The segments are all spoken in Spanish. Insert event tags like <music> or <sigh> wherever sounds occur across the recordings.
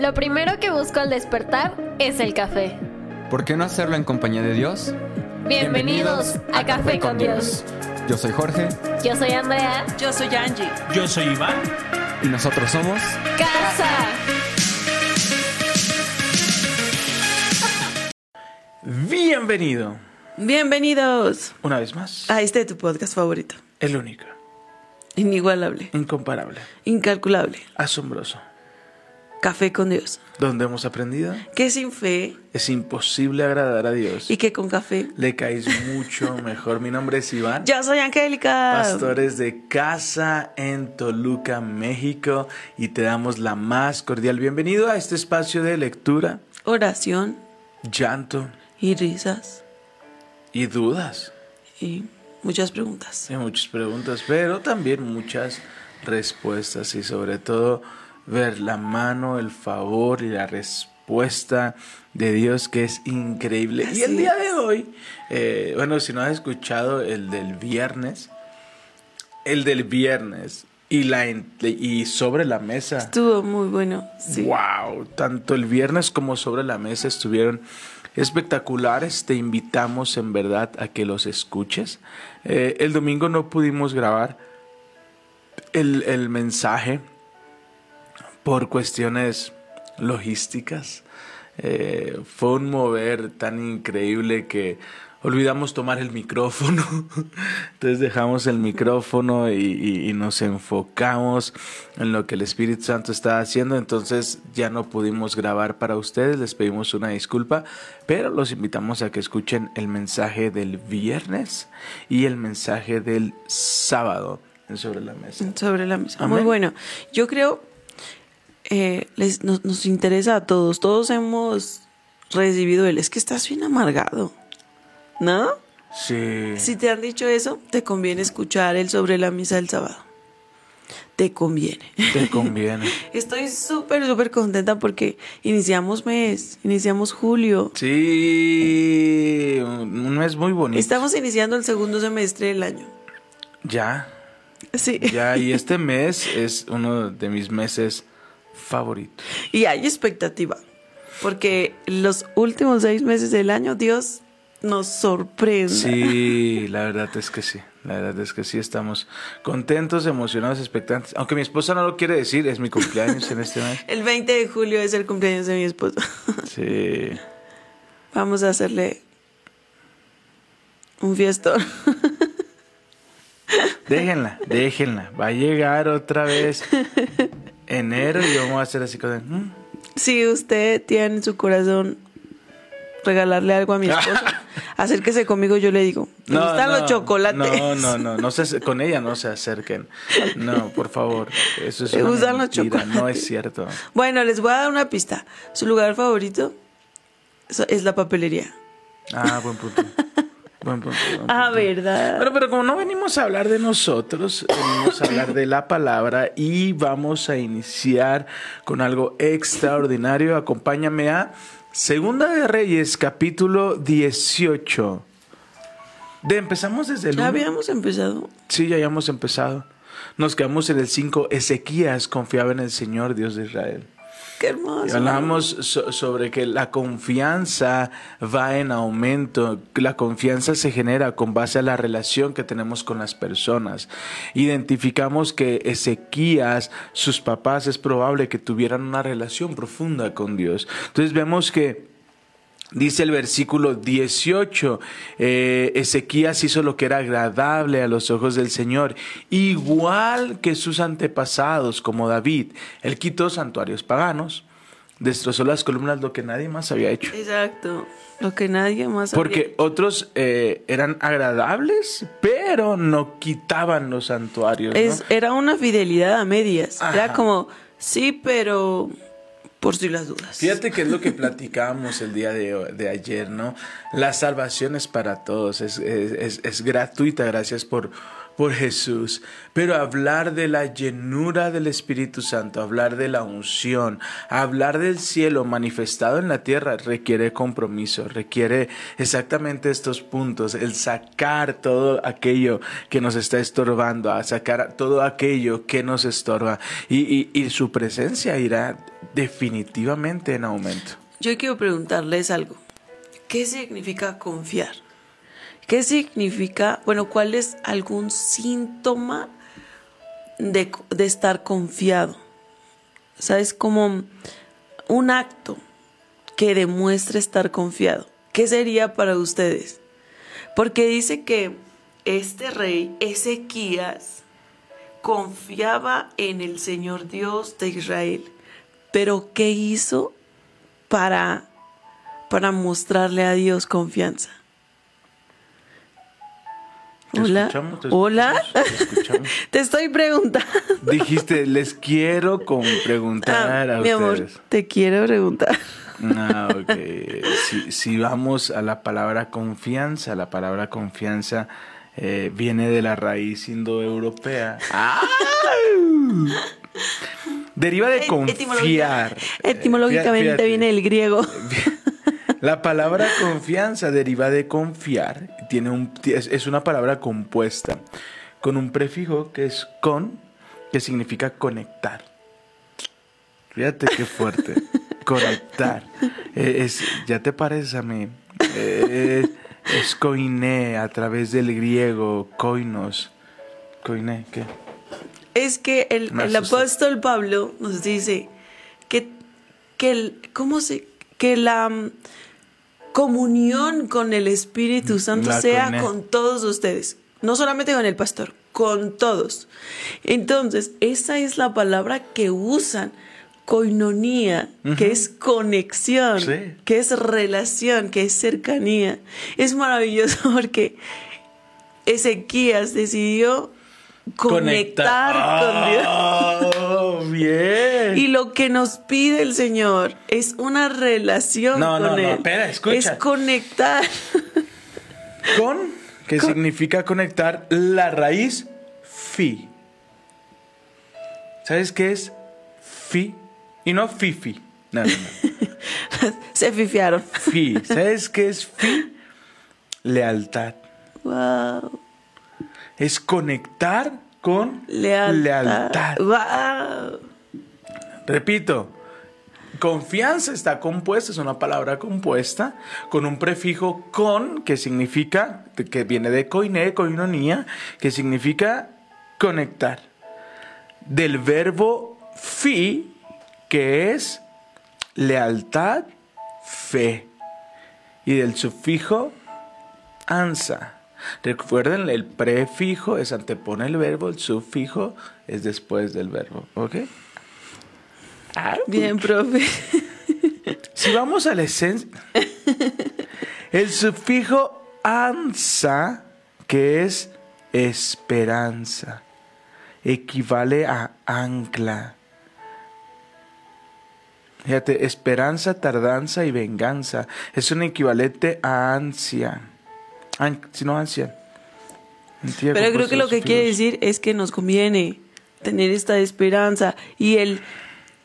Lo primero que busco al despertar es el café. ¿Por qué no hacerlo en compañía de Dios? Bienvenidos, a, Café con Dios. Yo soy Jorge Yo soy Andrea. Yo soy Angie. Yo soy Iván. y nosotros somos... Casa. Bienvenido Bienvenidos una vez más. a este tu podcast favorito. El único, Inigualable, incomparable, incalculable. asombroso, Café con Dios. donde hemos aprendido Que sin fe es imposible agradar a Dios. y que con café. Le caes mucho mejor. Mi nombre es Iván. Yo soy Angélica. Pastores de casa en Toluca, México, y te damos la más cordial bienvenido a este espacio de lectura, Oración llanto y risas y dudas. y muchas preguntas. Hay muchas preguntas, pero también muchas respuestas y sobre todo ver la mano, el favor y la respuesta de Dios que es increíble. y el día de hoy, eh, bueno, si no has escuchado el del viernes, el del viernes y, la, y sobre la mesa. Estuvo muy bueno. Sí. Wow, tanto el viernes como sobre la mesa estuvieron espectaculares. Te invitamos en verdad a que los escuches. Eh, el domingo no pudimos grabar el, el mensaje por cuestiones logísticas. Eh, fue un mover tan increíble que olvidamos tomar el micrófono. <laughs> Entonces dejamos el micrófono y, y- y nos enfocamos en lo que el Espíritu Santo estaba haciendo. Entonces ya no pudimos grabar para ustedes. Les pedimos una disculpa. Pero los invitamos a que escuchen el mensaje del viernes y el mensaje del sábado sobre la mesa. Sobre la mesa. Amén. Muy bueno. Yo creo eh, les, nos, nos interesa a todos. Todos hemos recibido el es que estás bien amargado. ¿No? Sí. Si te han dicho eso, te conviene escuchar el sobre la misa del sábado. Te conviene. Te conviene. <laughs> Estoy súper, súper contenta porque iniciamos mes, iniciamos julio. Sí, un un mes muy bonito. Estamos iniciando el segundo semestre del año. Ya, Sí. ya, y este <laughs> mes es uno de mis meses favoritos. Y hay expectativa. Porque los últimos seis meses del año, Dios nos sorprende. Sí, la verdad es que sí. La verdad es que sí, estamos contentos, emocionados, expectantes. Aunque mi esposa no lo quiere decir, es mi cumpleaños en este mes. <laughs> El 20 de julio es el cumpleaños de mi esposo. <laughs> Sí. Vamos a hacerle un fiestón. <laughs> Déjenla, déjenla. Va a llegar otra vez enero y vamos a hacer así con... "Mm". Si usted tiene en su corazón regalarle algo a mi esposo, <laughs> acérquese conmigo, yo le digo. ¿Te gustan los chocolates? No, no, no, no se, con ella no se acerquen. No, por favor. Eso es ¿Te una gustan los mentira, No chocolates? es cierto. Bueno, les voy a dar una pista. Su lugar favorito es- es la papelería. Ah, buen punto. <laughs> Buen punto. buen Ah. ¿verdad? Bueno, pero como no venimos a hablar de nosotros, venimos a hablar de la palabra y vamos a iniciar con algo extraordinario. Acompáñame a Segunda de Reyes, capítulo 18. De empezamos desde el Ya habíamos empezado. Sí, ya habíamos empezado. Nos quedamos en el 5. Ezequías confiaba en el Señor, Dios de Israel. Qué hermoso. So- sobre que la confianza va en aumento. La confianza se genera con base a la relación que tenemos con las personas. Identificamos que Ezequías, sus papás, es probable que tuvieran una relación profunda con Dios. Entonces vemos que Dice el versículo 18, eh, Ezequías hizo lo que era agradable a los ojos del Señor, igual que sus antepasados como David. Él quitó santuarios paganos, destrozó las columnas, lo que nadie más había hecho. Exacto. Lo que nadie más había Porque otros eh, eran agradables, pero no quitaban los santuarios. ¿no? Es, era una fidelidad a medias. Ajá. Era como, sí, pero por si las dudas. Fíjate que es lo que platicábamos el día de, de ayer, ¿no? La salvación es para todos, es, es- es- gratuita, gracias por, por Jesús, pero hablar de la llenura del Espíritu Santo, hablar de la unción, hablar del cielo manifestado en la tierra requiere compromiso, requiere exactamente estos puntos, el sacar todo aquello que nos está estorbando, a sacar todo aquello que nos estorba y, y- y su presencia irá definitivamente en aumento. Yo quiero preguntarles algo. ¿Qué significa confiar? ¿Qué significa, bueno, cuál es algún síntoma de, de estar confiado? ¿Sabes? Como un acto que demuestre estar confiado. ¿Qué sería para ustedes? Porque dice que este rey, Ezequías, confiaba en el Señor Dios de Israel. Pero ¿qué hizo para, para mostrarle a Dios confianza? Te Hola. escuchamos, te Hola. escuchamos, te escuchamos. <laughs> Te estoy preguntando. Dijiste, les quiero con preguntar Ah, a mi amor, ustedes. te quiero preguntar. Ah, ok. Si, si vamos a la palabra confianza, la palabra confianza eh, viene de la raíz indoeuropea. <laughs> ¡Ah! Deriva de confiar. Etimológicamente Fíjate, viene del griego. La palabra confianza deriva de confiar. Tiene un, es, es una palabra compuesta con un prefijo que es con, que significa conectar. Fíjate qué fuerte. <laughs> conectar. Eh, es, ya te pareces a mí. Eh, es koiné a través del griego, koinos. Koiné, ¿qué? Es que el, el apóstol Pablo nos dice que, que, el- ¿cómo se, que la mm, comunión con el Espíritu Santo La sea koiné. con todos ustedes. No solamente con el pastor, con todos. Entonces, esa es la palabra que usan. Coinonía, que es conexión, Sí. que es relación, que es cercanía. Es maravilloso <laughs> porque Ezequías decidió conectar con Dios. Oh, bien. Y lo que nos pide el Señor es una relación No, con no, no, Él. espera, escucha. Es conectar. Con, que significa conectar la raíz fi. ¿Sabes qué es fi? Y no fifi. No, no, no. Se fifiaron. Fi. ¿Sabes qué es fi? Lealtad. Wow. Es conectar con Lealtad. lealtad. Wow. Repito, confianza está compuesta, es una palabra compuesta, con un prefijo con, que significa, que viene de koiné, koinonía, que significa conectar. Del verbo fi, que es lealtad, fe. Y del sufijo ansa. Recuerden, el prefijo es antepone el verbo, el sufijo es después del verbo, ¿ok? Bien, profe. Si vamos a la esencia, el sufijo ansa, que es esperanza, equivale a ancla. Fíjate, esperanza, tardanza y venganza es un equivalente a ansia. An- si no ansia. Pero creo compuesto que lo que quiere decir es que nos conviene tener esta esperanza y el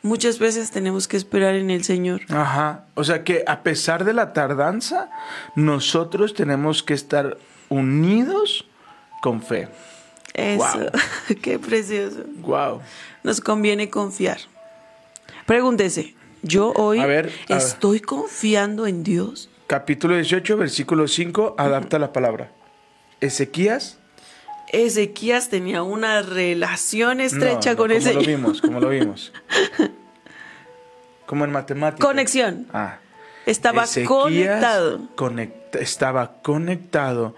muchas veces tenemos que esperar en el Señor. Ajá. O sea que a pesar de la tardanza, nosotros tenemos que estar unidos con fe. Eso. <laughs> Qué precioso. Wow. Nos conviene confiar. Pregúntese, ¿yo hoy A ver, a ver. estoy confiando en Dios? Capítulo 18, versículo 5, adapta la palabra. Ezequías. Ezequías tenía una relación estrecha No, no, con el como lo Señor. vimos, como lo vimos. <laughs> Como en matemáticas. Conexión. Ah. Estaba Ezequías conectado. conecta- estaba conectado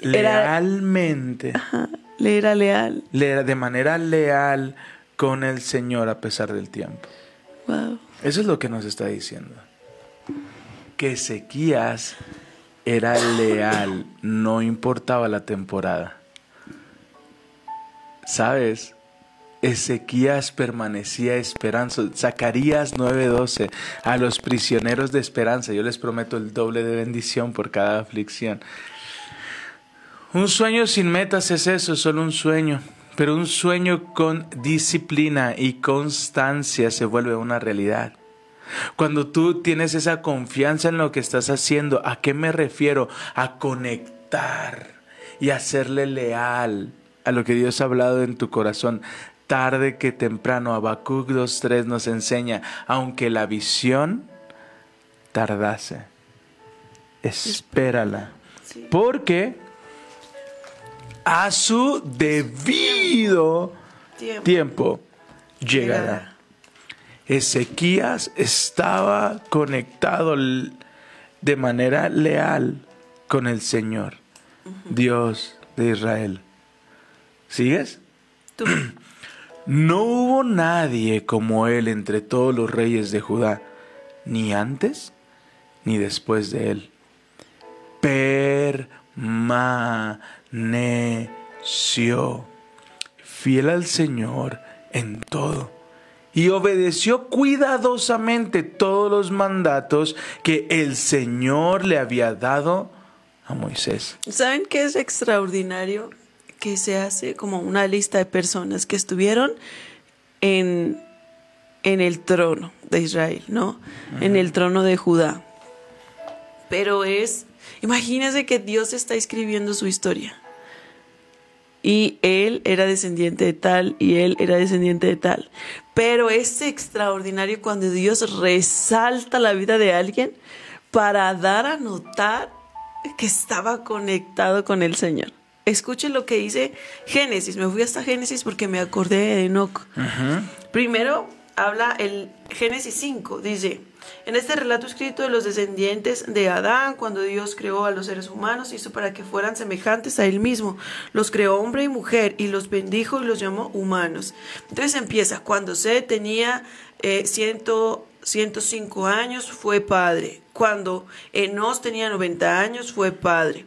Era- lealmente, Ajá, Le era leal. le- de manera leal con el Señor a pesar del tiempo. Wow. Eso es lo que nos está diciendo. Que Ezequías era leal, no importaba la temporada. ¿Sabes? Ezequías permanecía esperanza. Zacarías 9:12. A los prisioneros de esperanza, yo les prometo el doble de bendición por cada aflicción. Un sueño sin metas es eso, solo un sueño. Pero un sueño con disciplina y constancia se vuelve una realidad. Cuando tú tienes esa confianza en lo que estás haciendo, ¿a qué me refiero? A conectar y a serle leal a lo que Dios ha hablado en tu corazón. Tarde que temprano, Habacuc 2.3 nos enseña, aunque la visión tardase, espérala. Porque a su debido Tiempo. tiempo llegará. Ezequías estaba conectado de manera leal con el Señor, Dios de Israel. ¿Sigues? Tú. <clears throat> No hubo nadie como él entre todos los reyes de Judá, ni antes ni después de él. Permaneció fiel al Señor en todo y obedeció cuidadosamente todos los mandatos que el Señor le había dado a Moisés. ¿Saben qué es extraordinario? Que se hace como una lista de personas que estuvieron en, en el trono de Israel, ¿no? En el trono de Judá. Pero es, imagínense que Dios está escribiendo su historia. Y él era descendiente de tal y él era descendiente de tal. Pero es extraordinario cuando Dios resalta la vida de alguien para dar a notar que estaba conectado con el Señor. Escuchen lo que dice Génesis. Me fui hasta Génesis porque me acordé de Enoch. Primero habla el Génesis 5. Dice, en este relato escrito de los descendientes de Adán, cuando Dios creó a los seres humanos, hizo para que fueran semejantes a Él mismo. Los creó hombre y mujer y los bendijo y los llamó humanos. Entonces empieza, cuando se tenía eh, ciento, 105 años, fue padre. Cuando Enos tenía 90 años, fue padre.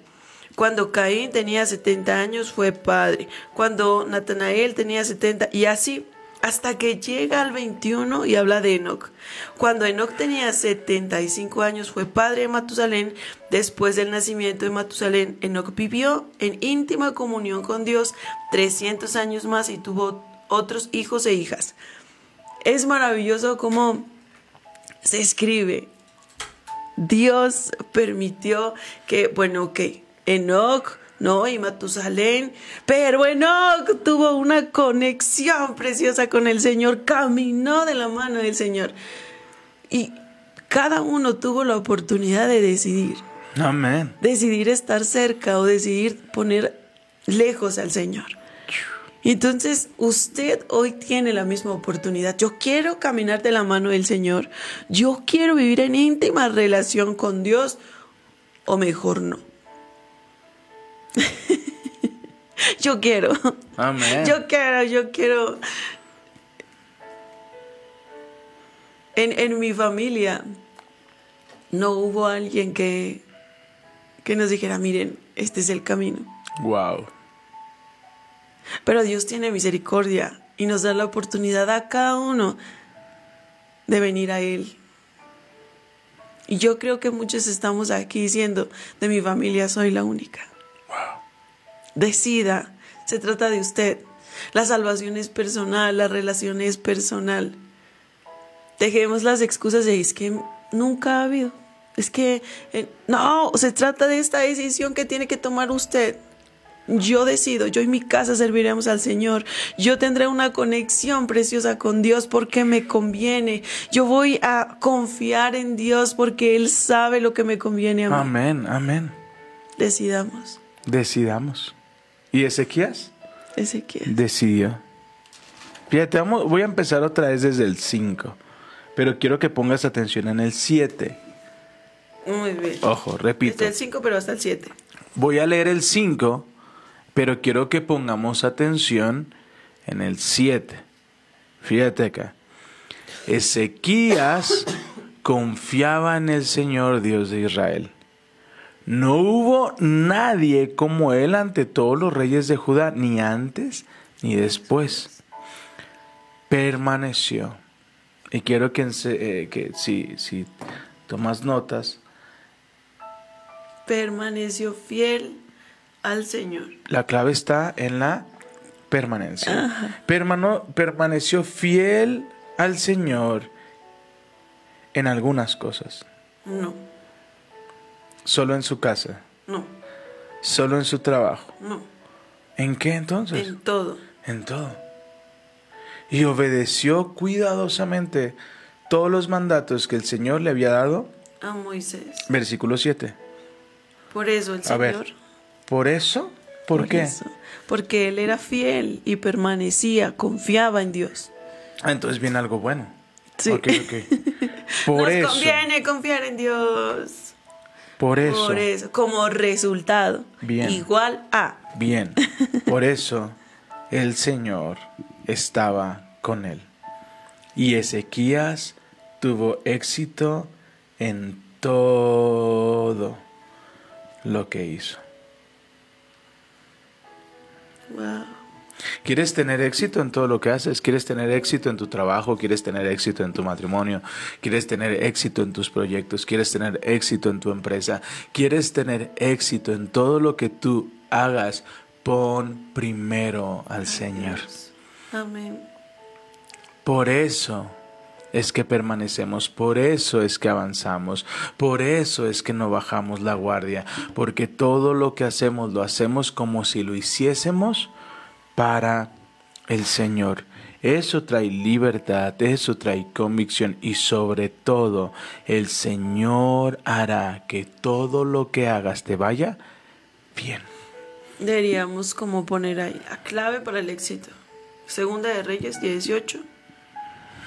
Cuando Caín tenía 70 años fue padre. Cuando Natanael tenía 70 y así hasta que llega al 21 y habla de Enoch. Cuando Enoch tenía 75 años fue padre de Matusalén. Después del nacimiento de Matusalén, Enoch vivió en íntima comunión con Dios 300 años más y tuvo otros hijos e hijas. Es maravilloso cómo se escribe Dios permitió que, bueno, que Enoch, no, y Matusalén, pero Enoch tuvo una conexión preciosa con el Señor, caminó de la mano del Señor. Y cada uno tuvo la oportunidad de decidir, Amén. decidir estar cerca o decidir poner lejos al Señor. Entonces, usted hoy tiene la misma oportunidad. Yo quiero caminar de la mano del Señor. Yo quiero vivir en íntima relación con Dios. O mejor no. <laughs> yo quiero. Yo quiero, yo quiero. En, en mi familia no hubo alguien que, que nos dijera, miren, este es el camino. Wow. Pero Dios tiene misericordia y nos da la oportunidad a cada uno de venir a Él. Y yo creo que muchos estamos aquí diciendo, de mi familia soy la única. Decida, se trata de usted. La salvación es personal, la relación es personal. Dejemos las excusas de es que nunca ha habido. Es que eh, no, se trata de esta decisión que tiene que tomar usted. Yo decido, yo y mi casa serviremos al Señor. Yo tendré una conexión preciosa con Dios porque me conviene. Yo voy a confiar en Dios porque Él sabe lo que me conviene a mí. Amén, amén. Decidamos. Decidamos. ¿Y Ezequías? Ezequiel. Decidió. Fíjate, vamos- voy a empezar otra vez desde el 5, pero quiero que pongas atención en el 7. Muy bien. Ojo, repito. Desde el 5 pero hasta el 7. Voy a leer el 5, pero quiero que pongamos atención en el 7. Fíjate acá. Ezequías confiaba en el Señor Dios de Israel. No hubo nadie como él ante todos los reyes de Judá, ni antes ni después. Permaneció. Y quiero que, eh, que si, si tomas notas, Permaneció fiel al Señor. La clave está en la permanencia. Permano- permaneció fiel al Señor en algunas cosas. No, Solo en su casa, no, solo en su trabajo. no. ¿En qué entonces? En todo. En todo. Y obedeció cuidadosamente todos los mandatos que el Señor le había dado. A Moisés. Versículo 7. Por eso el A Señor. ver, ¿por eso? ¿Por, qué? eso. Porque él era fiel y permanecía, confiaba en Dios. Ah, entonces viene algo bueno. Sí. Ok, ok. <laughs> Por Nos eso. conviene confiar en Dios. Por eso. Por eso, como resultado. Bien. Igual a. Bien. <laughs> Por eso el Señor estaba con él. Y Ezequías tuvo éxito en todo lo que hizo. Wow. ¿Quieres tener éxito en todo lo que haces? ¿Quieres tener éxito en tu trabajo? ¿Quieres tener éxito en tu matrimonio? ¿Quieres tener éxito en tus proyectos? ¿Quieres tener éxito en tu empresa? ¿Quieres tener éxito en todo lo que tú hagas? Pon primero al Señor. Amén. Por eso es que permanecemos, por eso es que avanzamos, por eso es que no bajamos la guardia, porque todo lo que hacemos lo hacemos como si lo hiciésemos para el Señor. Eso trae libertad, eso trae convicción y sobre todo el Señor hará que todo lo que hagas te vaya bien. Deberíamos como poner ahí la clave para el éxito. Segunda de Reyes 18,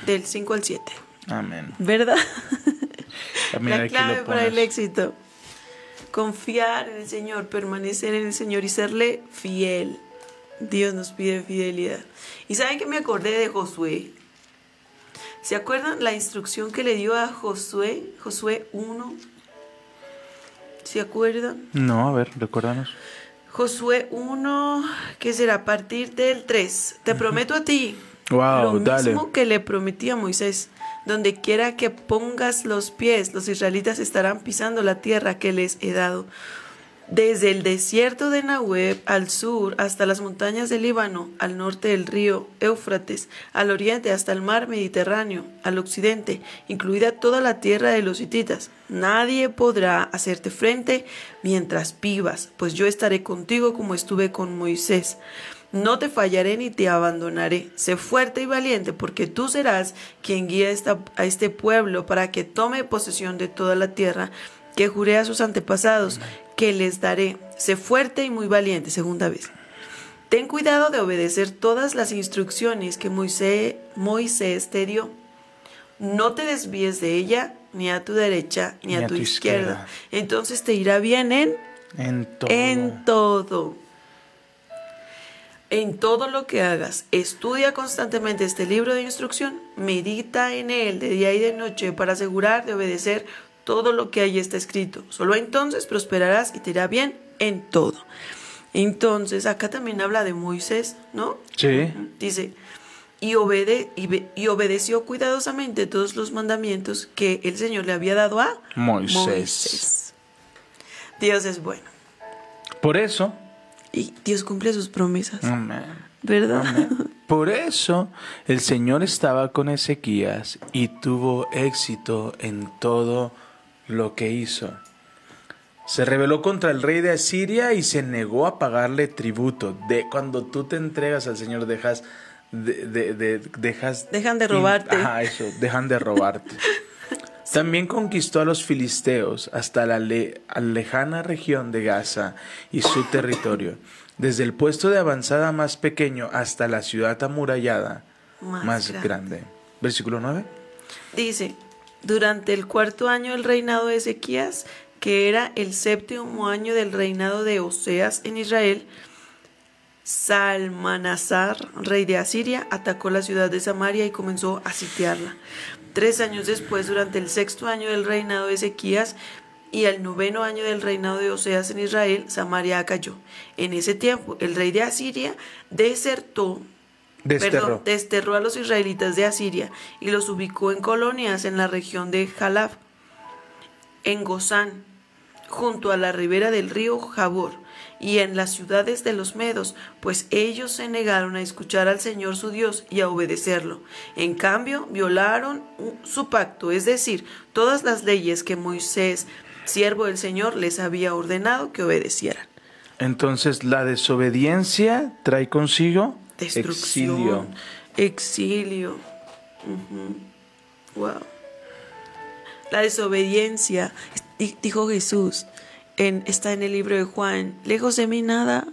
del 5 al 7. Amén. ¿Verdad? <laughs> La clave para el éxito. Confiar en el Señor, permanecer en el Señor y serle fiel. Dios nos pide fidelidad. ¿Y saben que me acordé de Josué? ¿Se acuerdan la instrucción que le dio a Josué? Josué 1. ¿Se acuerdan? No, a ver, recuérdanos. Josué 1, que será a partir del 3. Te prometo a ti. Wow, lo dale. mismo que le prometí a Moisés. Donde quiera que pongas los pies, los israelitas estarán pisando la tierra que les he dado. Desde el desierto de Nahueb al sur hasta las montañas del Líbano, al norte del río Éufrates, al oriente hasta el mar Mediterráneo, al occidente, incluida toda la tierra de los hititas. Nadie podrá hacerte frente mientras vivas, pues yo estaré contigo como estuve con Moisés. No te fallaré ni te abandonaré. Sé fuerte y valiente, porque tú serás quien guía a este pueblo para que tome posesión de toda la tierra que juré a sus antepasados que les daré. Sé fuerte y muy valiente, segunda vez. Ten cuidado de obedecer todas las instrucciones que Moisés, Moisés te dio. No te desvíes de ella, ni a tu derecha, ni, a, tu, izquierda. Entonces te irá bien en En todo. en todo. En todo lo que hagas, estudia constantemente este libro de instrucción, medita en él de día y de noche para asegurar de obedecer todo lo que ahí está escrito. Solo entonces prosperarás y te irá bien en todo. Entonces, acá también habla de Moisés, ¿no? Sí. Dice, y, obede, y, be- y obedeció cuidadosamente todos los mandamientos que el Señor le había dado a Moisés. Moisés. Dios es bueno. Por eso, Y Dios cumple sus promesas, amén, ¿verdad? amén. Por eso el Señor estaba con Ezequías y tuvo éxito en todo lo que hizo. Se rebeló contra el rey de Asiria y se negó a pagarle tributo. De cuando tú te entregas al Señor dejas de, de- de- dejas Dejan de robarte. Ajá, eso, dejan de robarte. <laughs> También conquistó a los filisteos hasta la le- lejana región de Gaza y su territorio, desde el puesto de avanzada más pequeño hasta la ciudad amurallada Más más, grande. grande. Versículo 9. Dice, durante el cuarto año del reinado de Ezequías, que era el séptimo año del reinado de Oseas en Israel, Salmanasar, rey de Asiria, atacó la ciudad de Samaria y comenzó a sitiarla. Tres años después, durante el sexto año del reinado de Ezequías y el noveno año del reinado de Oseas en Israel, Samaria cayó. En ese tiempo, el rey de Asiria desertó Desterró. Perdón, desterró a los israelitas de Asiria y los ubicó en colonias en la región de Jalab, en Gozán, junto a la ribera del río Jabor, y en las ciudades de los medos, pues ellos se negaron a escuchar al Señor su Dios y a obedecerlo. En cambio, violaron su pacto, es decir, todas las leyes que Moisés, siervo del Señor, les había ordenado que obedecieran. Entonces la desobediencia trae consigo Destrucción, exilio. exilio. Wow. La desobediencia, di- dijo Jesús, en, está en el libro de Juan, lejos de mí nada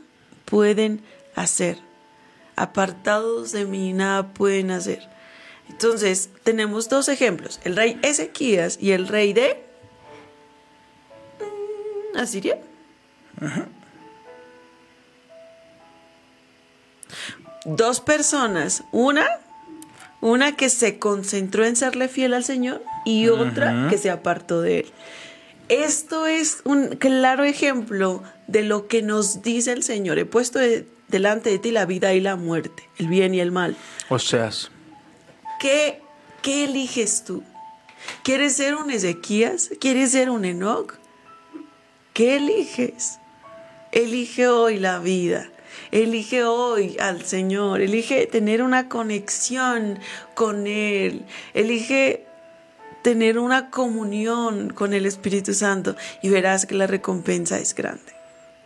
pueden hacer, apartados de mí nada pueden hacer. Entonces, tenemos dos ejemplos, el rey Ezequías y el rey de mm, Asiria. Dos personas, una una que se concentró en serle fiel al Señor y otra que se apartó de él. Esto es un claro ejemplo de lo que nos dice el Señor. He puesto de- delante de ti la vida y la muerte, el bien y el mal. O sea, ¿Qué, qué eliges tú? ¿Quieres ser un Ezequías? ¿Quieres ser un Enoch? ¿Qué eliges? Elige hoy la vida. Elige hoy al Señor. Elige tener una conexión con Él. Elige tener una comunión con el Espíritu Santo y verás que la recompensa es grande.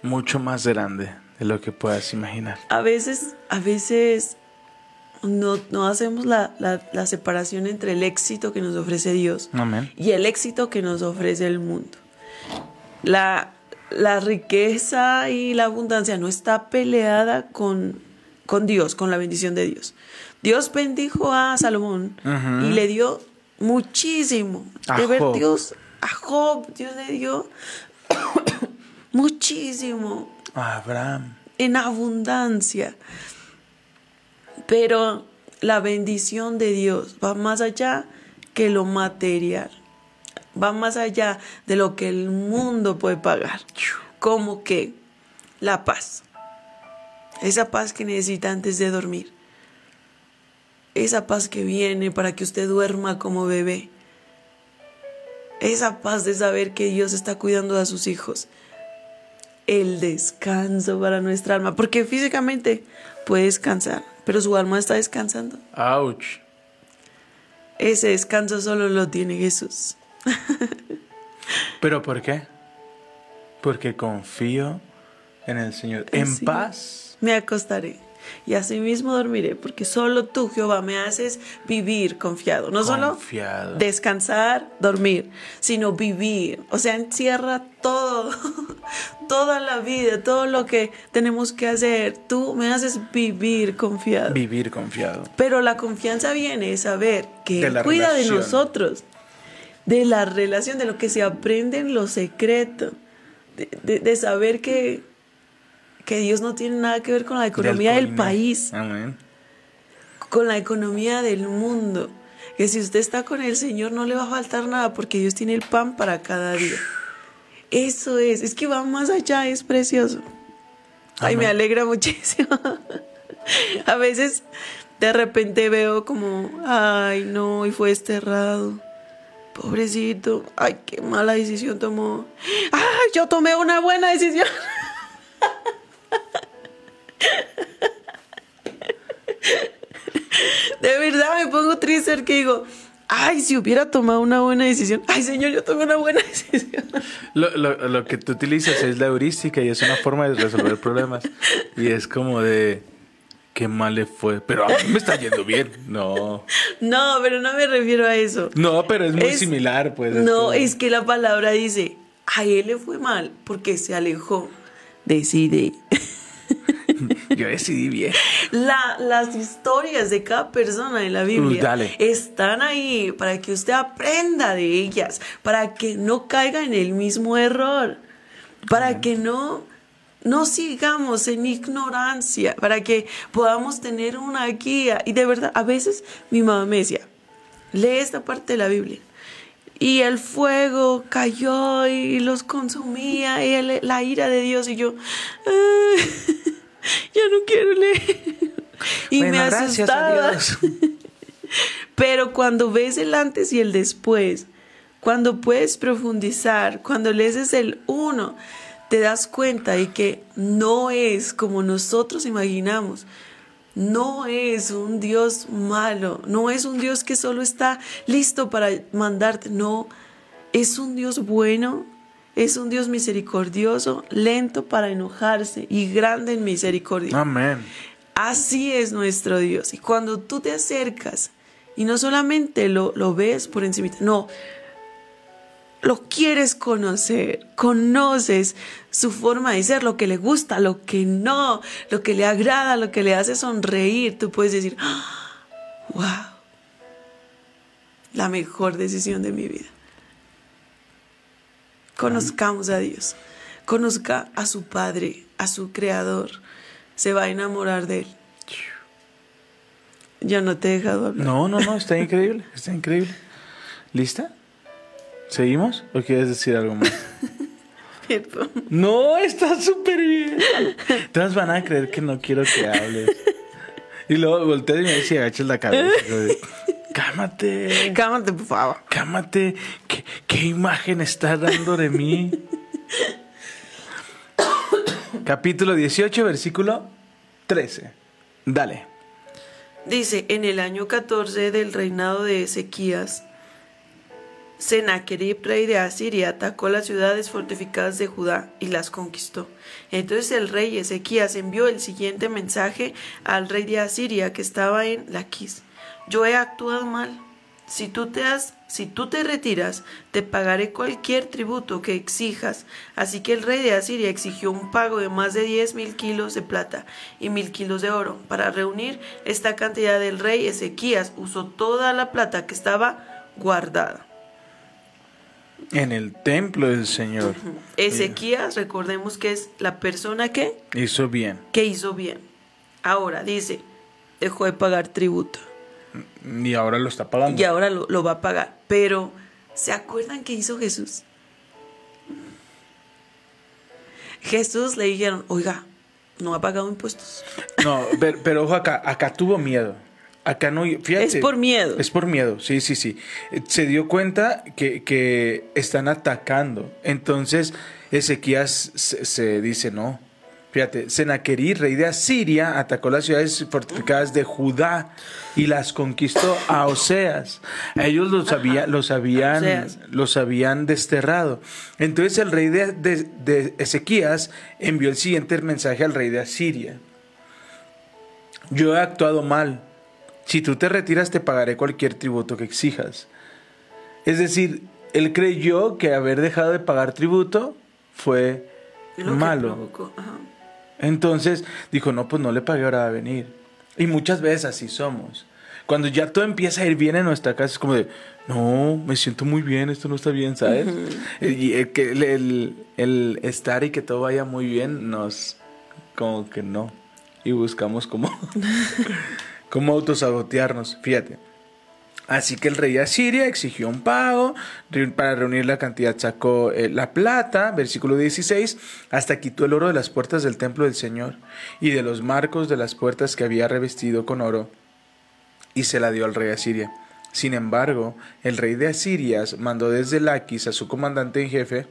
mucho más grande de lo que puedas imaginar. A veces, a veces no, no hacemos la, la- la separación entre el éxito que nos ofrece Dios Amén. y el éxito que nos ofrece el mundo. La, la riqueza y la abundancia no está peleada con, con Dios, con la bendición de Dios. Dios bendijo a Salomón y le dio muchísimo. A de ver Job. Dios, a Job, Dios le dio <coughs> muchísimo Abraham. en abundancia. Pero la bendición de Dios va más allá que lo material. Va más allá de lo que el mundo puede pagar. Como que la paz. Esa paz que necesita antes de dormir. Esa paz que viene para que usted duerma como bebé. Esa paz de saber que Dios está cuidando a sus hijos el descanso para nuestra alma, porque físicamente puede descansar, pero su alma está descansando. Ouch. Ese descanso solo lo tiene Jesús. <laughs> ¿Pero por qué? Porque confío en el Señor. En Así paz. Me acostaré y asimismo dormiré, porque solo tú, Jehová, me haces vivir confiado. No Confiado. solo descansar, dormir, sino vivir. O sea, encierra todo, <laughs> toda la vida, todo lo que tenemos que hacer. Tú me haces vivir confiado. Vivir confiado. Pero la confianza viene de saber que De Él la cuida de nosotros, de la relación, de lo que se aprende en lo secreto, de, de- de saber que, que Dios no tiene nada que ver con la economía del país, Amén. con la economía del mundo. Que si usted está con el Señor no le va a faltar nada porque Dios tiene el pan para cada día. Eso es, es que va más allá, es precioso. Ay, me alegra <laughs> muchísimo. A veces de repente veo como, ay, no, y fue desterrado. Pobrecito, ay, qué mala decisión tomó. Ay, yo tomé una buena decisión. De verdad me pongo triste porque digo, ay, si hubiera tomado una buena decisión. Ay, señor, yo tomé una buena <laughs> decisión. Lo, lo- lo que tú utilizas es la heurística y es una forma de resolver problemas. Y es como de, qué mal le fue. Pero a mí me está yendo bien. No. No, pero no me refiero a eso. No, pero es muy Es- similar, pues. No, es que la palabra dice, a él le fue mal porque se alejó. Decide. <laughs> Yo decidí bien. La- las historias de cada persona en la Biblia Uh, están ahí para que usted aprenda de ellas, para que no caiga en el mismo error, para que no, no sigamos en ignorancia, para que podamos tener una guía. Y de verdad, a veces mi mamá me decía, lee esta parte de la Biblia. Y el fuego cayó y los consumía, y el- la ira de Dios, y yo, "Ay, <laughs> ya no quiero leer. Y Bueno, me asustaba. <laughs> Pero cuando ves el antes y el después, cuando puedes profundizar, cuando lees el uno, te das cuenta de que no es como nosotros imaginamos. No es un Dios malo, no es un Dios que solo está listo para mandarte, no, es un Dios bueno, es un Dios misericordioso, lento para enojarse y grande en misericordia. Amén. Así es nuestro Dios. Y cuando tú te acercas y no solamente lo, lo ves por encima, no, lo quieres conocer, conoces su forma de ser, lo que le gusta, lo que no, lo que le agrada, lo que le hace sonreír, tú puedes decir, wow, la mejor decisión de mi vida. Conozcamos a Dios, conozca a su Padre, a su Creador, se va a enamorar de Él. Yo no te he dejado hablar. No, no, no, está increíble, está increíble. ¿Lista? ¿Seguimos o quieres decir algo más? <laughs> Perdón. No, está súper bien. Todas van a creer que no quiero que hables. Y luego volteas y me dice, agachas la cabeza. Cámate. Cámate, por favor. Cámate. ¿Qué, qué imagen estás dando de mí? Capítulo 18, versículo 13. Dale. Dice, en el año 14 del reinado de Ezequías, Sennacherib, rey de Asiria, atacó las ciudades fortificadas de Judá y las conquistó. Entonces el rey Ezequías envió el siguiente mensaje al rey de Asiria que estaba en Laquis. Yo he actuado mal. Si tú te si tú te retiras, te pagaré cualquier tributo que exijas. Así que el rey de Asiria exigió un pago de más de diez mil kilos de plata y mil kilos de oro. Para reunir esta cantidad del rey Ezequías usó toda la plata que estaba guardada. En el templo del Señor. Ezequías, recordemos que es la persona que, Hizo bien. que hizo bien. Ahora dice, dejó de pagar tributo Y ahora lo está pagando. y ahora lo, lo va a pagar. Pero, ¿se acuerdan qué hizo Jesús? Jesús le dijeron, oiga, no ha pagado impuestos. No, pero, pero ojo acá, acá tuvo miedo. Acá no, fíjate. Es por miedo. Es por miedo, sí, sí, sí. Eh, Se dio cuenta que, que están atacando. Entonces, Ezequías se, se dice, no. Fíjate, Senaquerí, rey de Asiria, atacó las ciudades fortificadas de Judá y las conquistó a Oseas. A ellos los, había, los, habían, los habían desterrado. Entonces el rey de, de- de Ezequías envió el siguiente mensaje al rey de Asiria. Yo he actuado mal. Si tú te retiras, te pagaré cualquier tributo que exijas. Es decir, él creyó que haber dejado de pagar tributo fue Lo malo. Entonces dijo, no, pues no le pagué, ahora va a venir. Y muchas veces así somos. Cuando ya todo empieza a ir bien en nuestra casa, es como de, no, me siento muy bien, esto no está bien, ¿sabes? Que el- el- el estar y que todo vaya muy bien nos, como que no. Y buscamos como, <laughs> como autosabotearnos, fíjate. Así que el rey de Asiria exigió un pago, para reunir la cantidad sacó eh, la plata, versículo 16, hasta quitó el oro de las puertas del templo del Señor y de los marcos de las puertas que había revestido con oro, y se la dio al rey de Asiria. Sin embargo, el rey de Asiria mandó desde Laquis a su comandante en jefe,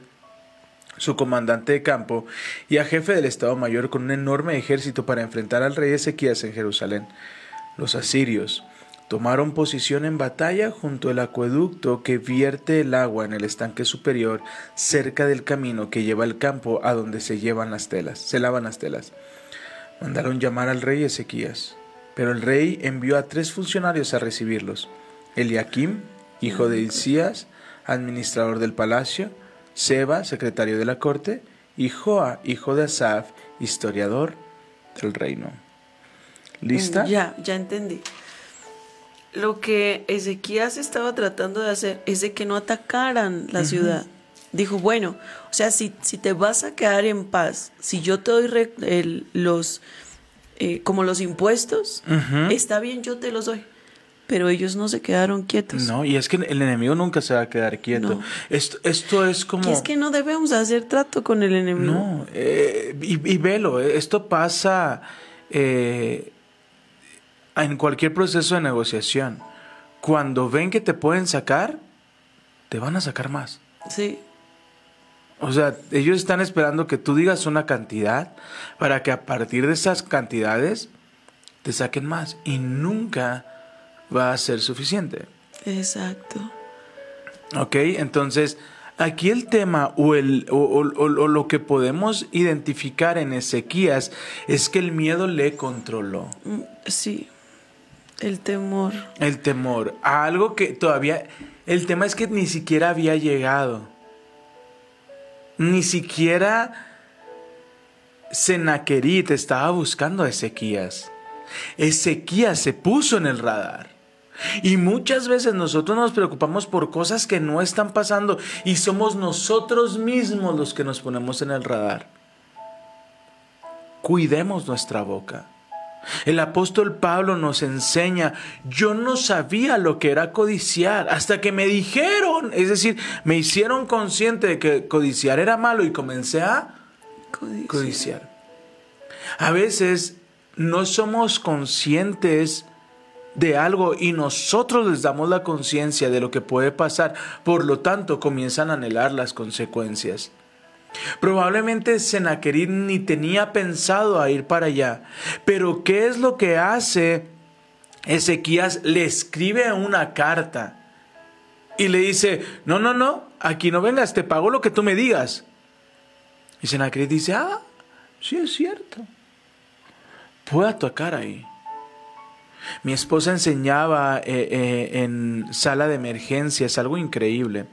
su comandante de campo y a jefe del Estado Mayor con un enorme ejército para enfrentar al rey Ezequías en Jerusalén. Los asirios tomaron posición en batalla junto al acueducto que vierte el agua en el estanque superior cerca del camino que lleva al campo a donde se llevan las telas, se lavan las telas. Mandaron llamar al rey Ezequías, pero el rey envió a tres funcionarios a recibirlos: Eliakim, hijo de Hilcías, administrador del palacio, Seba, secretario de la corte, y Joa, hijo de Asaf, historiador del reino. ¿Lista? Ya, ya entendí. Lo que Ezequías estaba tratando de hacer es de que no atacaran la ciudad. Dijo, bueno, o sea, si, si te vas a quedar en paz, si yo te doy re- el- los, eh, como los impuestos, está bien, yo te los doy. Pero ellos no se quedaron quietos. No, y es que el enemigo nunca se va a quedar quieto. No. Esto, esto es como... Y es que no debemos hacer trato con el enemigo. No, eh, y, y velo, eh, esto pasa eh, en cualquier proceso de negociación. Cuando ven que te pueden sacar, te van a sacar más. Sí. O sea, ellos están esperando que tú digas una cantidad para que a partir de esas cantidades te saquen más. Y nunca va a ser suficiente. Exacto. ¿Ok? Entonces, aquí el tema o, el, o, o- o lo que podemos identificar en Ezequías es que el miedo le controló. Mm, Sí. El temor. El temor. A algo que todavía... El tema es que ni siquiera había llegado. Ni siquiera Senaquerit estaba buscando a Ezequías. Ezequías se puso en el radar. Y muchas veces nosotros nos preocupamos por cosas que no están pasando y somos nosotros mismos los que nos ponemos en el radar. Cuidemos nuestra boca. El apóstol Pablo nos enseña, yo no sabía lo que era codiciar hasta que me dijeron, es decir, me hicieron consciente de que codiciar era malo y comencé a Codicia. codiciar. A veces no somos conscientes de algo y nosotros les damos la conciencia de lo que puede pasar, por lo tanto comienzan a anhelar las consecuencias. Probablemente Senaquerit ni tenía pensado a ir para allá, pero ¿qué es lo que hace? Ezequías le escribe una carta y le dice, no, no, no, aquí no vengas, te pago lo que tú me digas. Y Senaquerit dice, ah, sí es cierto. Puedo atacar ahí. Mi esposa enseñaba eh, eh, en sala de emergencias algo increíble.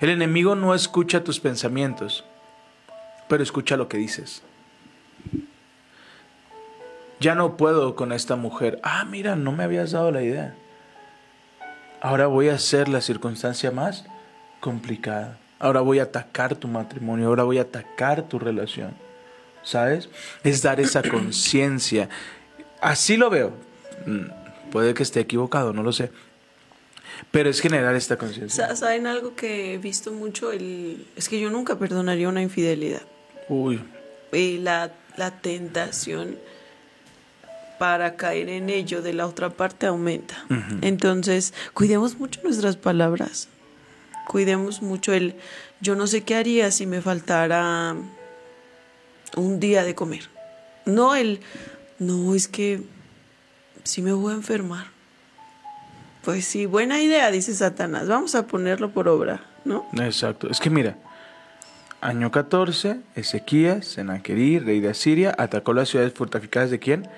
El enemigo no escucha tus pensamientos, pero escucha lo que dices. Ya no puedo con esta mujer. Ah, mira, no me habías dado la idea. Ahora voy a hacer la circunstancia más complicada. Ahora voy a atacar tu matrimonio, ahora voy a atacar tu relación. ¿Sabes? Es dar esa conciencia. Así lo veo. Mm, Puede que esté equivocado, no lo sé. Pero es generar esta conciencia. Sa- ¿Saben algo que he visto mucho? El... Es que yo nunca perdonaría una infidelidad. Uy, Y la, la tentación para caer en ello de la otra parte aumenta. Entonces, cuidemos mucho nuestras palabras. Cuidemos mucho el yo no sé qué haría si me faltara un día de comer. No el no, es que si me voy a enfermar. Pues sí, buena idea, dice Satanás. Vamos a ponerlo por obra, ¿no? exacto. Es que mira, año 14, Ezequías, Senaquerí, rey de Asiria, atacó las ciudades fortificadas de quién?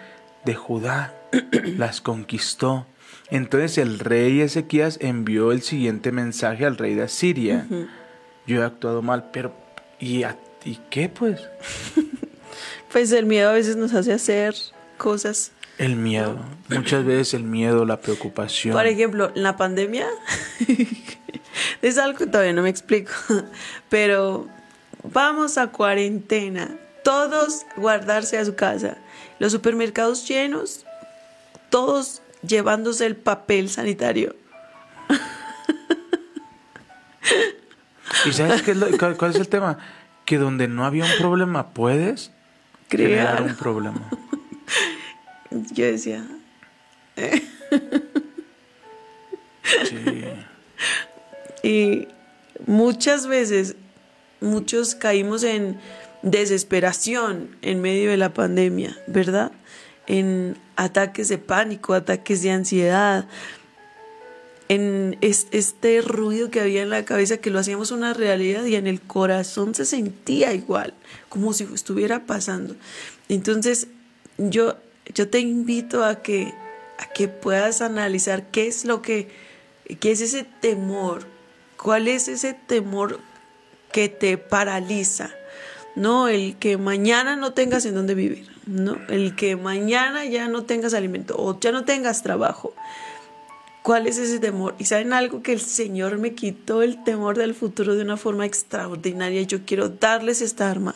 De Judá. <clears throat> las conquistó. Entonces el rey Ezequías envió el siguiente mensaje al rey de Asiria. Yo he actuado mal, pero ¿y, a- ¿y qué pues? <laughs> Pues el miedo a veces nos hace hacer cosas El miedo. Muchas veces el miedo, la preocupación. Por ejemplo, en la pandemia <laughs> es algo que todavía no me explico, <laughs> pero vamos a cuarentena, todos guardarse a su casa, los supermercados llenos, todos llevándose el papel sanitario. ¿Y sabes qué es lo- cuál, cuál es el tema? Que donde no había un problema puedes crear Crear. un problema. Yo decía, Sí. <laughs> Y muchas veces, muchos caímos en desesperación en medio de la pandemia, ¿verdad? En ataques de pánico, ataques de ansiedad, en es- este ruido que había en la cabeza que lo hacíamos una realidad y en el corazón se sentía igual, como si estuviera pasando. Entonces, yo, yo te invito a que, a que puedas analizar qué es lo que, qué es ese temor, cuál es ese temor que te paraliza. No, el que mañana no tengas en dónde vivir, no, el que mañana ya no tengas alimento o ya no tengas trabajo. ¿Cuál es ese temor? Y saben algo que el Señor me quitó el temor del futuro de una forma extraordinaria. Yo quiero darles esta arma.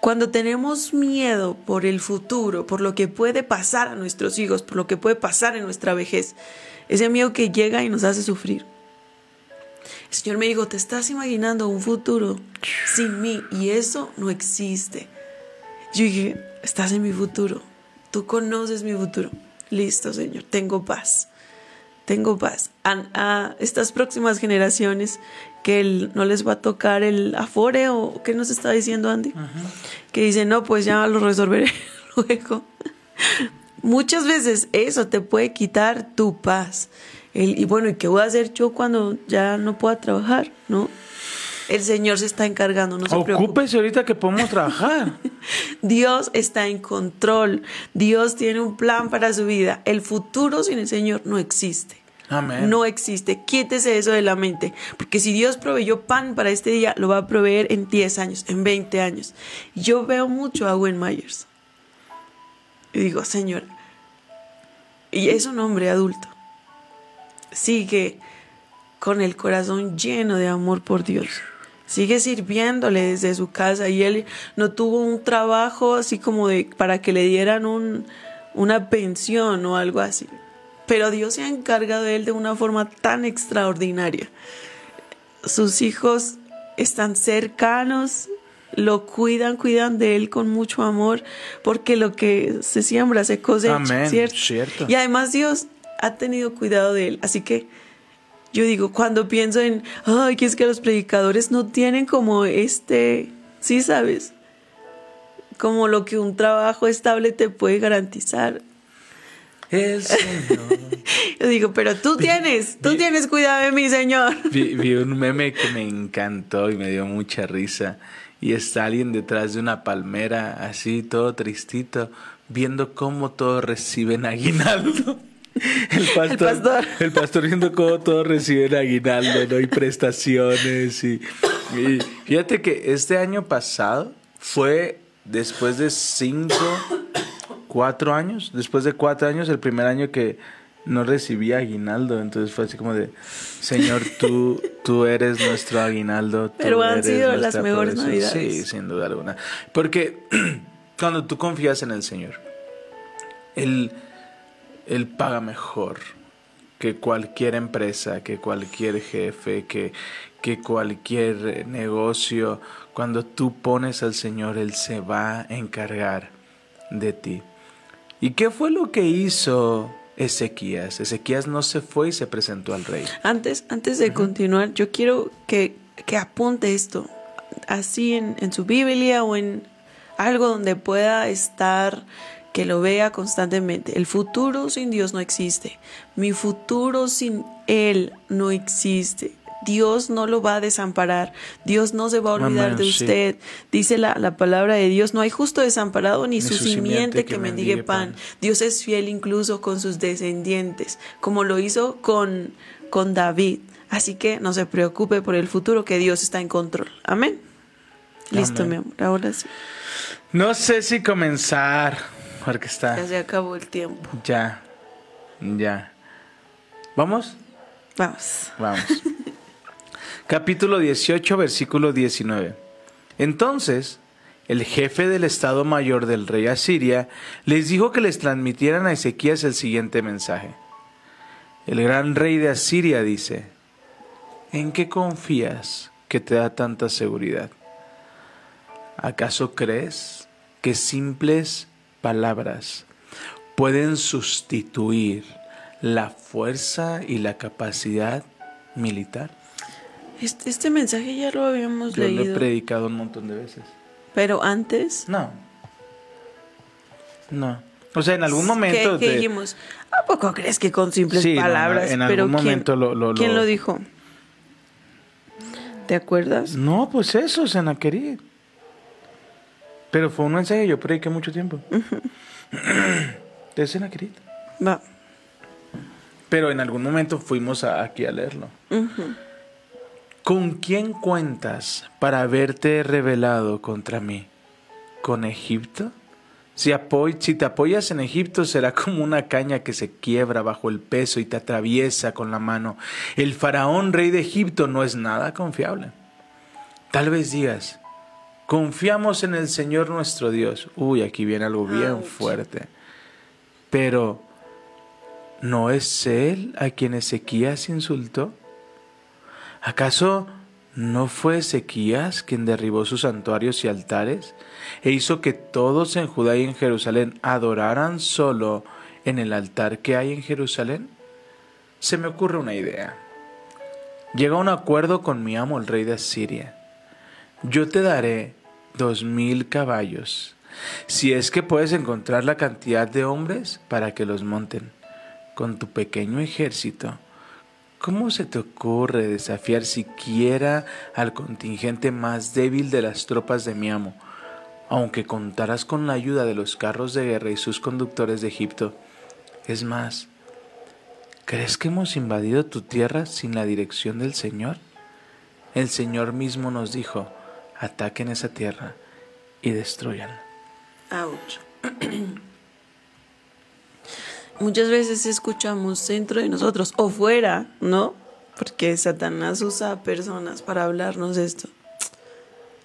Cuando tenemos miedo por el futuro, por lo que puede pasar a nuestros hijos, por lo que puede pasar en nuestra vejez, ese miedo que llega y nos hace sufrir. Señor me dijo, te estás imaginando un futuro sin mí y eso no existe. Yo dije, estás en mi futuro, tú conoces mi futuro. Listo, Señor, tengo paz. tengo paz. A, a estas próximas generaciones que el- no les va a tocar el afore o qué nos está diciendo Andy, que dicen, no, pues ya lo resolveré <laughs> luego. Muchas veces eso te puede quitar tu paz. El- y bueno, ¿y qué voy a hacer yo cuando ya no pueda trabajar? ¿No? El Señor se está encargando, no se preocupe. Ocúpese ahorita que podemos trabajar. <laughs> Dios está en control. Dios tiene un plan para su vida. El futuro sin el Señor no existe. Amén. No existe. Quítese eso de la mente. Porque si Dios proveyó pan para este día, lo va a proveer en 10 años, en 20 años. Yo veo mucho a Gwen Myers. Y digo, Señor, y es un hombre adulto. Sigue con el corazón lleno de amor por Dios. Sigue sirviéndole desde su casa y él no tuvo un trabajo así como de para que le dieran un, una pensión o algo así. Pero Dios se ha encargado de él de una forma tan extraordinaria. Sus hijos están cercanos, lo cuidan, cuidan de él con mucho amor, porque lo que se siembra se cosecha, Amén, ¿cierto? cierto. Y además Dios ha tenido cuidado de él, así que yo digo, cuando pienso en, ay, que es que los predicadores no tienen como este, sí sabes, como lo que un trabajo estable te puede garantizar. El Señor. <laughs> Yo digo, pero tú tienes, tú vi- tienes cuidado de mi Señor. Vi, vi un meme que me encantó y me dio mucha risa. Y está alguien detrás de una palmera, así todo tristito, viendo cómo todos reciben aguinaldo. El pastor, pastor. el pastor viendo cómo todos reciben aguinaldo, ¿no? Y prestaciones. Y, y fíjate que este año pasado fue después de cinco, cuatro años, después de cuatro años, el primer año que no recibí aguinaldo. Entonces fue así como de, Señor, tú, tú eres nuestro aguinaldo. Pero han sido las mejores provisión". Navidades. Sí, sin duda alguna. Porque <clears throat> cuando tú confías en el Señor, Él, él paga mejor que cualquier empresa, que cualquier jefe, que, que cualquier negocio. Cuando tú pones al Señor, Él se va a encargar de ti. ¿Y qué fue lo que hizo Ezequías? Ezequías no se fue y se presentó al rey. Antes, antes de continuar, yo quiero que, que apunte esto, así en, en su Biblia o en algo donde pueda estar, que lo vea constantemente. El futuro sin Dios no existe. Mi futuro sin Él no existe. Dios no lo va a desamparar. Dios no se va a olvidar Amén, de sí. usted. Dice la, la palabra de Dios, no hay justo desamparado ni, Ni su, su simiente, simiente que, que mendigue pan. pan. Dios es fiel incluso con sus descendientes, como lo hizo con, con David. Así que no se preocupe por el futuro, que Dios está en control. Amén. Listo, mi amor. Ahora sí. No sé si comenzar, porque está Ya se acabó el tiempo. ya, ya. ¿Vamos? Vamos. Vamos. <laughs> Capítulo 18, versículo 19. Entonces, el jefe del Estado Mayor del rey Asiria les dijo que les transmitieran a Ezequías el siguiente mensaje. El gran rey de Asiria dice, ¿en qué confías que te da tanta seguridad? ¿Acaso crees que simples palabras pueden sustituir la fuerza y la capacidad militar? Este, este mensaje ya lo habíamos Yo lo he leído. predicado un montón de veces. pero antes. No. No. O sea, en algún ¿qué- momento... ¿Qué, de- dijimos? ¿A poco crees que con simples Sí, no, no, palabras? en pero algún ¿quién, momento lo- lo- ¿quién lo- lo dijo? ¿Te acuerdas? No, pues eso, Senaquerí. Pero fue un que yo prediqué mucho tiempo. <clears throat> de Senaquerí. Va. Pero en algún momento fuimos a- aquí a leerlo. ¿Con quién cuentas para haberte revelado contra mí? ¿Con Egipto? Si, apoy- si te apoyas en Egipto será como una caña que se quiebra bajo el peso y te atraviesa con la mano. El faraón rey de Egipto no es nada confiable. Tal vez digas, confiamos en el Señor nuestro Dios. Uy, aquí viene algo bien fuerte. Pero, ¿no es Él a quien Ezequías insultó? ¿Acaso no fue Ezequías quien derribó sus santuarios y altares e hizo que todos en Judá y en Jerusalén adoraran solo en el altar que hay en Jerusalén? se me ocurre una idea. Llega a un acuerdo con mi amo, el rey de Asiria. Yo te daré dos mil caballos, si es que puedes encontrar la cantidad de hombres para que los monten. Con tu pequeño ejército, ¿cómo se te ocurre desafiar siquiera al contingente más débil de las tropas de mi amo? Aunque contarás con la ayuda de los carros de guerra y sus conductores de Egipto. Es más, ¿crees que hemos invadido tu tierra sin la dirección del Señor? El Señor mismo nos dijo, ataquen esa tierra y destruyan. Ouch. <clears throat> Muchas veces escuchamos dentro de nosotros o fuera, ¿no? Porque Satanás usa a personas para hablarnos esto.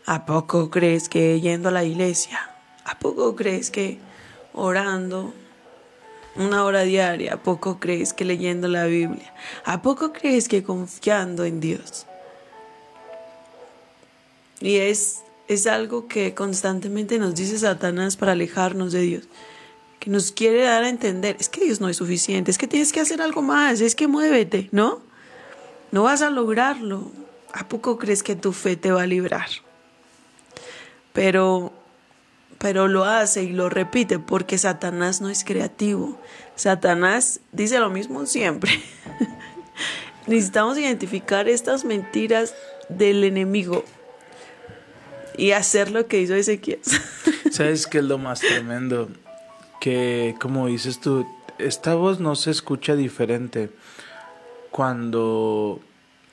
¿A poco crees que yendo a la iglesia? ¿A poco crees que orando una hora diaria? ¿A poco crees que leyendo la Biblia? ¿A poco crees que confiando en Dios? Y es, es algo que constantemente nos dice Satanás para alejarnos de Dios. Que nos quiere dar a entender, es que Dios no es suficiente, es que tienes que hacer algo más, es que muévete, ¿no? No vas a lograrlo. ¿A poco crees que tu fe te va a librar? Pero, pero lo hace y lo repite porque Satanás no es creativo. Satanás dice lo mismo siempre. <laughs> Necesitamos identificar estas mentiras del enemigo y hacer lo que hizo Ezequiel. <laughs> ¿Sabes qué es lo más tremendo? Que, como dices tú, esta voz no se escucha diferente cuando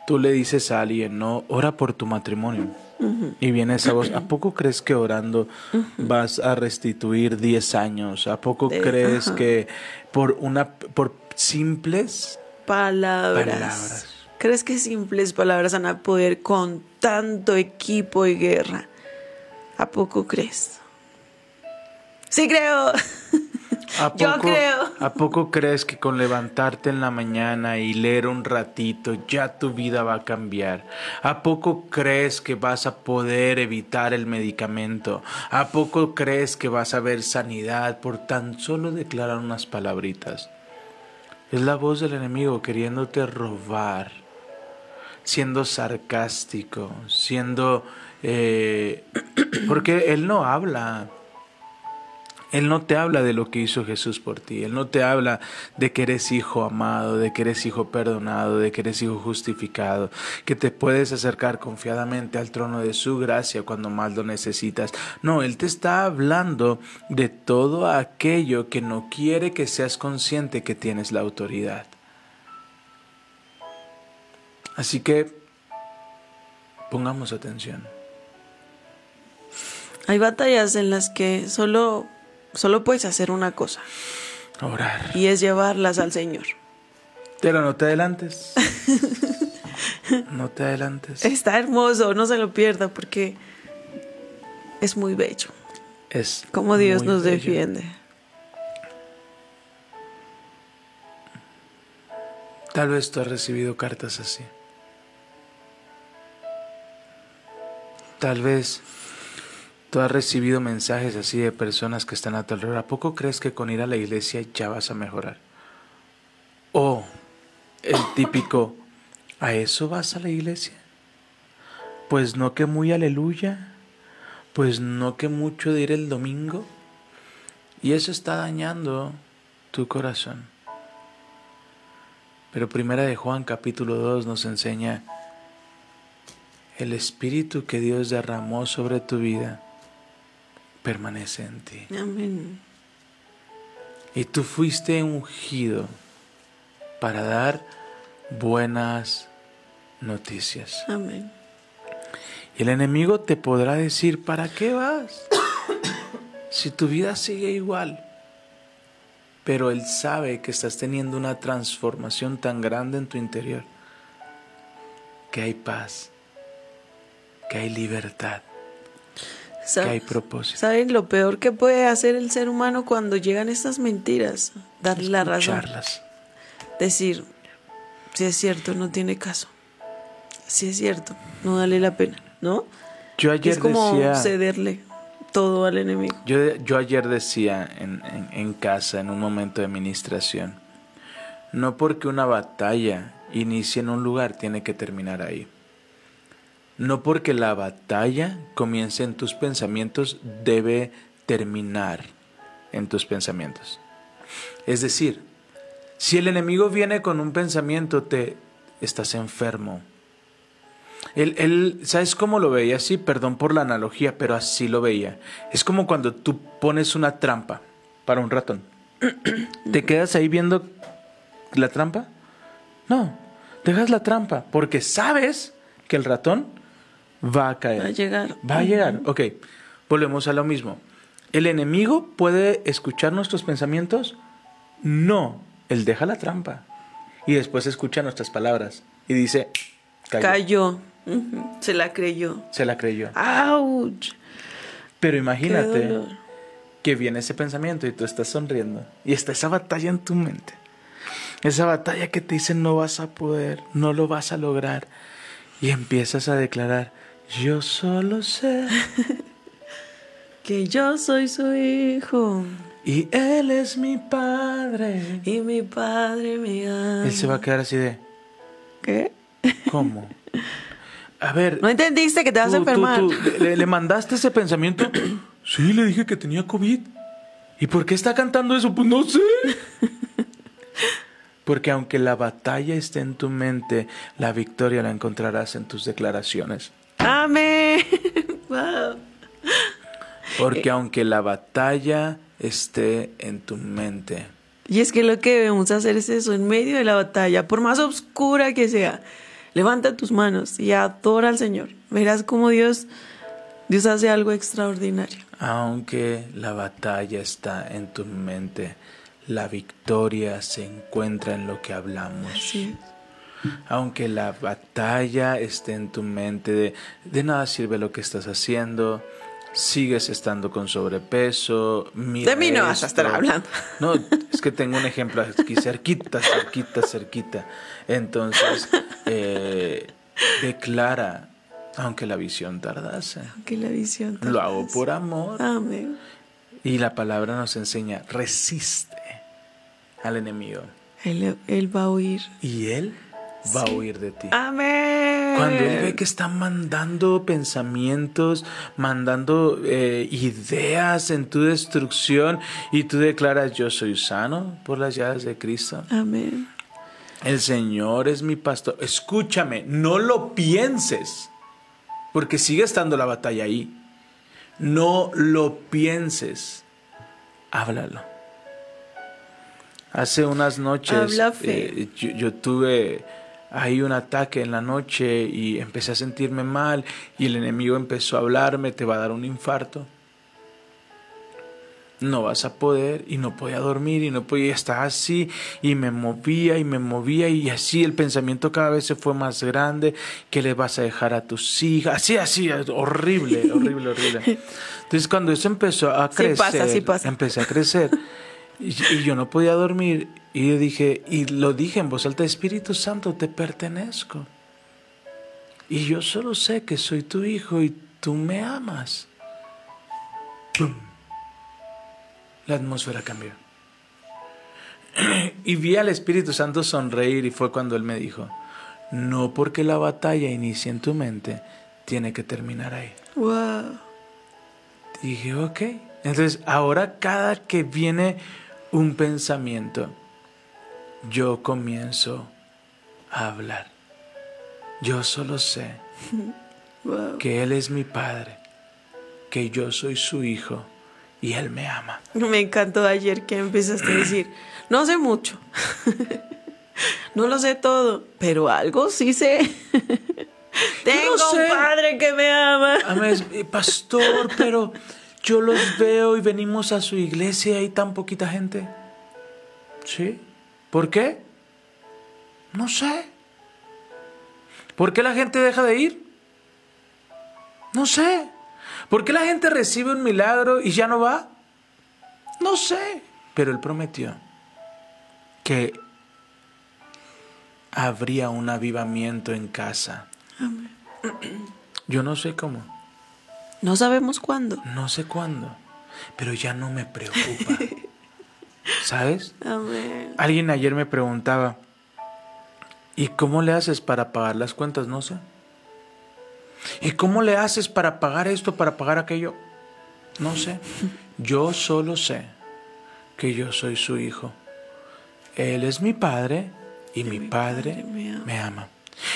tú le dices a alguien, no, ora por tu matrimonio. Y viene esa voz, ¿a poco crees que orando vas a restituir 10 años? ¿A poco De- crees que por una por simples Palabras. Palabras. ¿Crees que simples palabras van a poder con tanto equipo y guerra? ¿A poco crees? Sí creo. ¿A <laughs> Yo poco, creo. ¿A poco crees que con levantarte en la mañana y leer un ratito ya tu vida va a cambiar? ¿A poco crees que vas a poder evitar el medicamento? ¿A poco crees que vas a ver sanidad por tan solo declarar unas palabritas? Es la voz del enemigo queriéndote robar, siendo sarcástico, siendo... eh, <clears throat> porque él no habla. Él no te habla de lo que hizo Jesús por ti. Él no te habla de que eres hijo amado, de que eres hijo perdonado, de que eres hijo justificado, que te puedes acercar confiadamente al trono de su gracia cuando más lo necesitas. No, Él te está hablando de todo aquello que no quiere que seas consciente que tienes la autoridad. Así que pongamos atención. Hay batallas en las que solo, solo puedes hacer una cosa Orar. y es llevarlas al Señor. Pero no te adelantes. <laughs> No te adelantes. Está hermoso, no se lo pierda porque es muy bello. Es Como Dios nos bello. defiende. Tal vez tú has recibido cartas así. Tal vez tú has recibido mensajes así de personas que están a tu alrededor. ¿A poco crees que con ir a la iglesia ya vas a mejorar? O el típico, ¿a eso vas a la iglesia? Pues no que muy aleluya, pues no que mucho de ir el domingo. Y eso está dañando tu corazón. Pero primera de Juan capítulo 2 nos enseña el espíritu que Dios derramó sobre tu vida permanece en ti. Amén. Y tú fuiste ungido para dar buenas noticias. Amén. Y el enemigo te podrá decir, ¿para qué vas? Si tu vida sigue igual. Pero él sabe que estás teniendo una transformación tan grande en tu interior, que hay paz, que hay libertad, que hay propósito. ¿Saben lo peor que puede hacer el ser humano cuando llegan estas mentiras? Darle la razón. Decir, si es cierto, no tiene caso. Si es cierto, no vale la pena, ¿no? Yo ayer es como decía... cederle todo al enemigo. Yo, yo ayer decía en, en- en casa, en un momento de ministración, No porque una batalla inicie en un lugar tiene que terminar ahí. No porque la batalla comience en tus pensamientos debe terminar en tus pensamientos. Es decir, si el enemigo viene con un pensamiento, te estás enfermo. Él, él, ¿sabes cómo lo veía? Sí, perdón por la analogía, pero así lo veía. Es como cuando tú pones una trampa para un ratón. <clears throat> ¿Te quedas ahí viendo la trampa? No, dejas la trampa porque sabes que el ratón va a caer. Va a llegar. Va a llegar. Ok, volvemos a lo mismo. ¿El enemigo puede escuchar nuestros pensamientos? No, él deja la trampa y después escucha nuestras palabras y dice, cayó. Se la creyó. Se la creyó. ¡Auch! Pero imagínate que viene ese pensamiento y tú estás sonriendo y está esa batalla en tu mente. Esa batalla que te dice no vas a poder, no lo vas a lograr. Y empiezas a declarar, yo solo sé <laughs> Que yo soy su hijo y él es mi padre. y mi padre me ama. Él se va a quedar así de, ¿Qué? ¿cómo? A ver, ¿No entendiste que te vas a tú- enfermar? tú, ¿le, le mandaste ese pensamiento? <coughs> Sí, le dije que tenía COVID. ¿Y por qué está cantando eso? Pues no sé. <laughs> Porque aunque la batalla esté en tu mente, la victoria la encontrarás en tus declaraciones. Amén. <laughs> Wow. Porque aunque la batalla esté en tu mente, Y es que lo que debemos hacer es eso, en medio de la batalla, por más oscura que sea, levanta tus manos y adora al Señor. Verás cómo Dios, Dios hace algo extraordinario. aunque la batalla está en tu mente, la victoria se encuentra en lo que hablamos. Sí. Aunque la batalla esté en tu mente, de, de nada sirve lo que estás haciendo, sigues estando con sobrepeso. mira De mí no vas a estar hablando. <laughs> No, es que tengo un ejemplo aquí cerquita, cerquita, cerquita. Entonces, <laughs> eh, declara, aunque la visión tardase, Que la visión. lo hago tardase. por amor. Amén. Y la palabra nos enseña, resiste al enemigo Él, él va a oír. y él va a huir de ti. Amén. Cuando él ve que está mandando pensamientos, mandando eh, ideas en tu destrucción y tú declaras, yo soy sano por las llaves de Cristo. Amén. El Señor es mi pastor. Escúchame, no lo pienses, porque sigue estando la batalla ahí. No lo pienses, háblalo. Hace unas noches Habla fe. eh, yo, yo tuve ahí un ataque en la noche y empecé a sentirme mal y el enemigo empezó a hablarme, te va a dar un infarto. No vas a poder y no podía dormir y no podía estar así y me movía y me movía y así el pensamiento cada vez se fue más grande, que le vas a dejar a tus hijas, así, así, horrible, <laughs> horrible, horrible. Entonces cuando eso empezó a Sí crecer, pasa, sí pasa. empecé a crecer y, y yo no podía dormir y yo dije, y lo dije en voz alta, Espíritu Santo, te pertenezco. Y yo solo sé que soy tu hijo y tú me amas. ¡Pum! La atmósfera cambió. <clears throat> Y vi al Espíritu Santo sonreír y fue cuando él me dijo, no porque la batalla inicie en tu mente, tiene que terminar ahí. Wow. Dije, ok. Entonces, ahora cada que viene un pensamiento, yo comienzo a hablar. Yo solo sé <laughs> Wow. que Él es mi Padre, que yo soy su Hijo y Él me ama. <laughs> Me encantó ayer que empezaste a decir, <clears throat> no sé mucho, <laughs> no lo sé todo, pero algo sí sé. Tengo sé. un padre que me ama. Amén, eh, pastor, pero yo los veo y venimos a su iglesia y hay tan poquita gente. ¿Sí? ¿Por qué? No sé. ¿Por qué la gente deja de ir? No sé. ¿Por qué la gente recibe un milagro y ya no va? No sé. Pero él prometió que habría un avivamiento en casa. Yo no sé cómo. No sabemos cuándo. No sé cuándo, pero ya no me preocupa. <laughs> ¿Sabes? Amén. Alguien ayer me preguntaba, ¿y cómo le haces para pagar las cuentas? No sé. ¿Y cómo le haces para pagar esto, para pagar aquello? No sé. Yo solo sé que yo soy su hijo. Él es mi padre y mi padre me ama. me ama.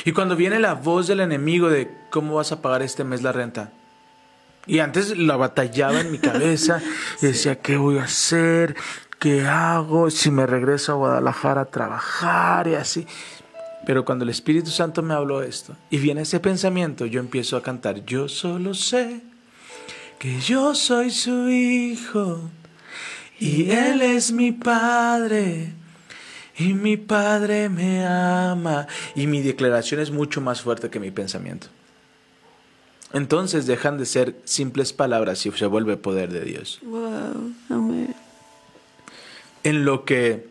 Y cuando viene la voz del enemigo de cómo vas a pagar este mes la renta, y antes la batallaba en mi cabeza <laughs> y decía, ¿qué voy a hacer? ¿Qué hago? Si me regreso a Guadalajara a trabajar y así. Pero cuando el Espíritu Santo me habló esto y viene ese pensamiento, yo empiezo a cantar, yo solo sé que yo soy su hijo y él es mi padre. Y mi padre me ama. Y mi declaración es mucho más fuerte que mi pensamiento. Entonces dejan de ser simples palabras y se vuelve poder de Dios. Wow. Amén. En lo que,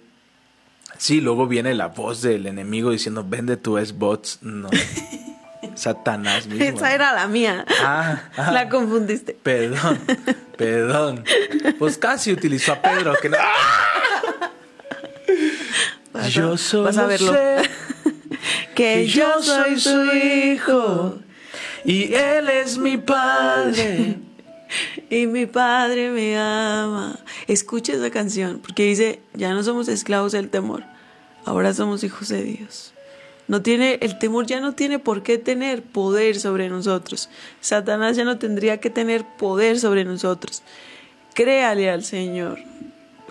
sí, luego viene la voz del enemigo diciendo, vende tu bots No. <laughs> Satanás mismo. Esa era la mía. Ah, ah. La confundiste. Perdón, perdón. Pues casi utilizó a Pedro que no. <laughs> Vas a- Yo solo vas a verlo. sé <laughs> Que yo soy su hijo y él es mi padre. <laughs> y mi padre me ama. Escucha esa canción porque dice, ya no somos esclavos del temor, ahora somos hijos de Dios. No tiene, el temor ya no tiene por qué tener poder sobre nosotros. Satanás ya no tendría que tener poder sobre nosotros. Créale al Señor.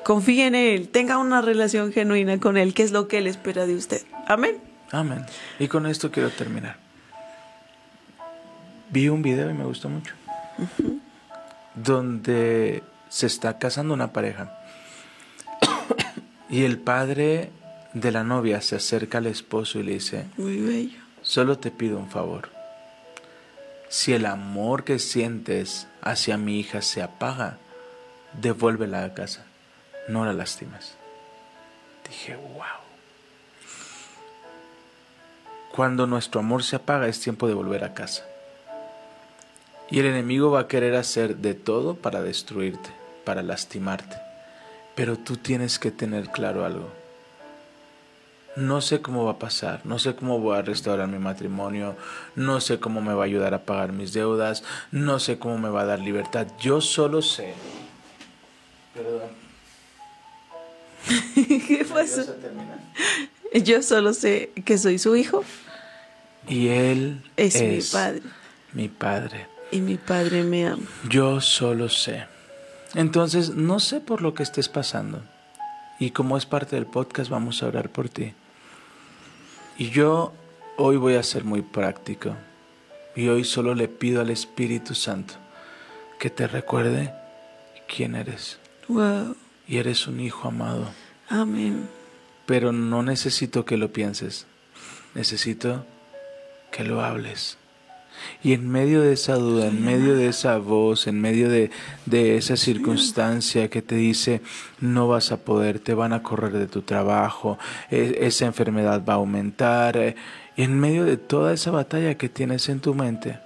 Confíe en Él. Tenga una relación genuina con Él, que es lo que Él espera de usted. Amén. Amén. Y con esto quiero terminar. Vi un video y me gustó mucho. Donde se está casando una pareja. y el padre de la novia se acerca al esposo y le dice, Muy bello. solo te pido un favor. Si el amor que sientes hacia mi hija se apaga, devuélvela a casa. No la lastimes. Dije, wow. Cuando nuestro amor se apaga es tiempo de volver a casa. Y el enemigo va a querer hacer de todo para destruirte, para lastimarte. Pero tú tienes que tener claro algo. No sé cómo va a pasar, no sé cómo voy a restaurar mi matrimonio, no sé cómo me va a ayudar a pagar mis deudas, no sé cómo me va a dar libertad. Yo solo sé. Perdón. <laughs> ¿Qué pasó? Yo solo sé que soy su hijo Y él Es mi padre. Mi padre. Y mi padre me ama. Yo solo sé. Entonces, no sé por lo que estés pasando. Y como es parte del podcast, vamos a orar por ti. Y yo hoy voy a ser muy práctico. Y hoy solo le pido al Espíritu Santo que te recuerde quién eres. Wow. Y eres un hijo amado. Amén. Pero no necesito que lo pienses. Necesito que lo hables. Y en medio de esa duda, en medio de esa voz, en medio de, de esa circunstancia que te dice no vas a poder, te van a correr de tu trabajo, e- esa enfermedad va a aumentar, eh, y en medio de toda esa batalla que tienes en tu mente,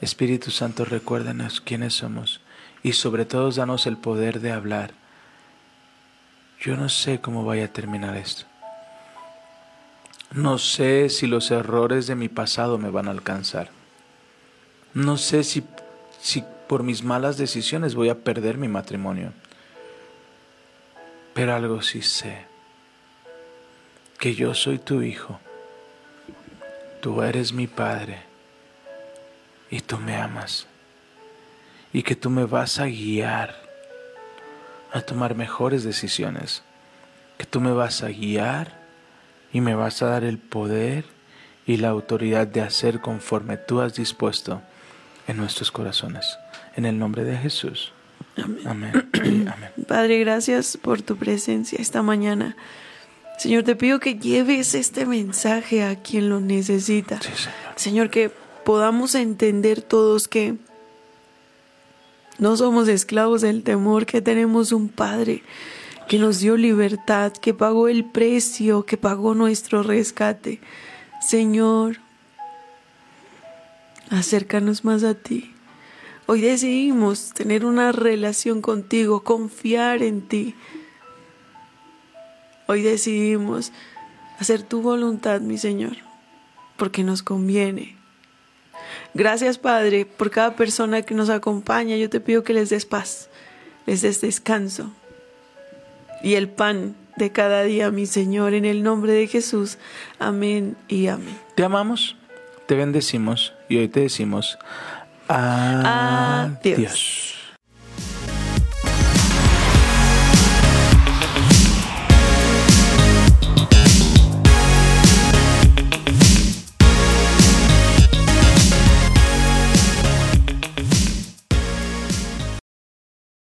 Espíritu Santo, recuérdanos quiénes somos y sobre todo danos el poder de hablar. Yo no sé cómo vaya a terminar esto. No sé si los errores de mi pasado me van a alcanzar. No sé si, si por mis malas decisiones voy a perder mi matrimonio. Pero algo sí sé. Que yo soy tu hijo. Tú eres mi padre. Y tú me amas. Y que tú me vas a guiar a tomar mejores decisiones. Que tú me vas a guiar y me vas a dar el poder y la autoridad de hacer conforme tú has dispuesto en nuestros corazones. En el nombre de Jesús. Amén. <clears throat> Padre, gracias por tu presencia esta mañana. Señor, te pido que lleves este mensaje a quien lo necesita. Sí, Señor. Señor, que podamos entender todos que no somos esclavos del temor, que tenemos un Padre que nos dio libertad, que pagó el precio, que pagó nuestro rescate. Señor, acércanos más a ti. Hoy decidimos tener una relación contigo, confiar en ti. Hoy decidimos hacer tu voluntad, mi Señor, porque nos conviene. Gracias, Padre, por cada persona que nos acompaña. Yo te pido que les des paz, les des descanso y el pan de cada día, mi Señor, en el nombre de Jesús. Amén y amén. Te amamos, te bendecimos y hoy te decimos adiós. Adiós.